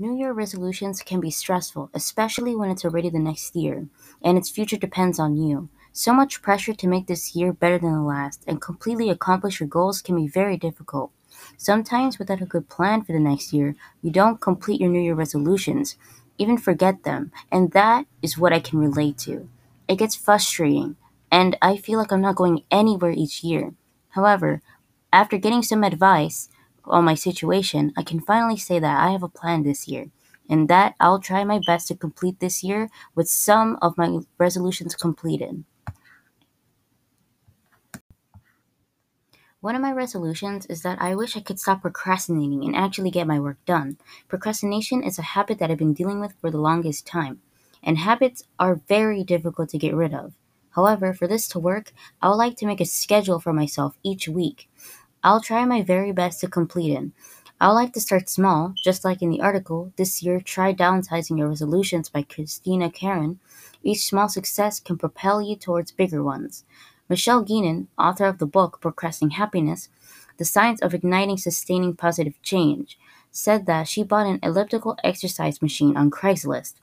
New Year resolutions can be stressful, especially when it's already the next year and its future depends on you. So much pressure to make this year better than the last and completely accomplish your goals can be very difficult. Sometimes, without a good plan for the next year, you don't complete your New Year resolutions, even forget them, and that is what I can relate to. It gets frustrating, and I feel like I'm not going anywhere each year. However, after getting some advice on my situation, I can finally say that I have a plan this year, and that I'll try my best to complete this year with some of my resolutions completed. One of my resolutions is that I wish I could stop procrastinating and actually get my work done. Procrastination is a habit that I've been dealing with for the longest time, and habits are very difficult to get rid of. However, for this to work, I would like to make a schedule for myself each week. I'll try my very best to complete it. I would like to start small, just like in the article, this year try downsizing your resolutions by Christina Caron. Each small success can propel you towards bigger ones. Michelle Gielan, author of the book Procrastinating Happiness The Science of Igniting Sustaining Positive Change, said that she bought an elliptical exercise machine on Craigslist.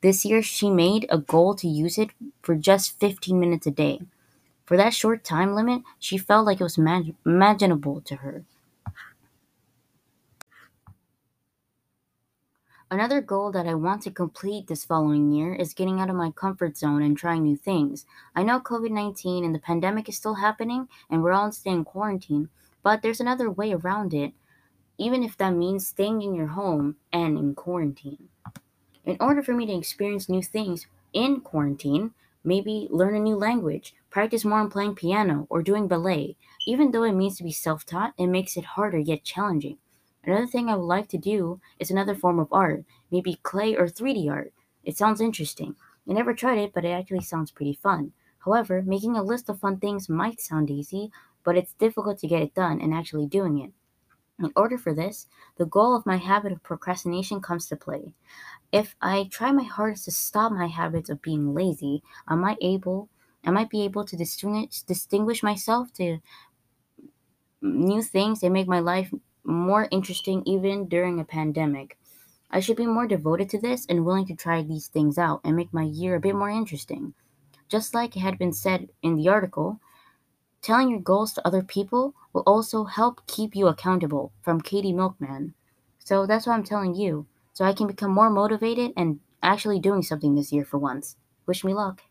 This year, she made a goal to use it for just 15 minutes a day. For that short time limit, she felt like it was mag- imaginable to her. Another goal that I want to complete this following year is getting out of my comfort zone and trying new things. I know COVID 19 and the pandemic is still happening and we're all staying in quarantine, but there's another way around it, even if that means staying in your home and in quarantine. In order for me to experience new things in quarantine, maybe learn a new language, practice more on playing piano or doing ballet. Even though it means to be self taught, it makes it harder yet challenging. Another thing I would like to do is another form of art, maybe clay or 3D art. It sounds interesting. I never tried it, but it actually sounds pretty fun. However, making a list of fun things might sound easy, but it's difficult to get it done and actually doing it. In order for this, the goal of my habit of procrastination comes to play. If I try my hardest to stop my habits of being lazy, I might able I might be able to distinguish, distinguish myself to new things and make my life more interesting even during a pandemic. I should be more devoted to this and willing to try these things out and make my year a bit more interesting. Just like it had been said in the article, telling your goals to other people will also help keep you accountable from Katie Milkman. So that's what I'm telling you, so I can become more motivated and actually doing something this year for once. Wish me luck.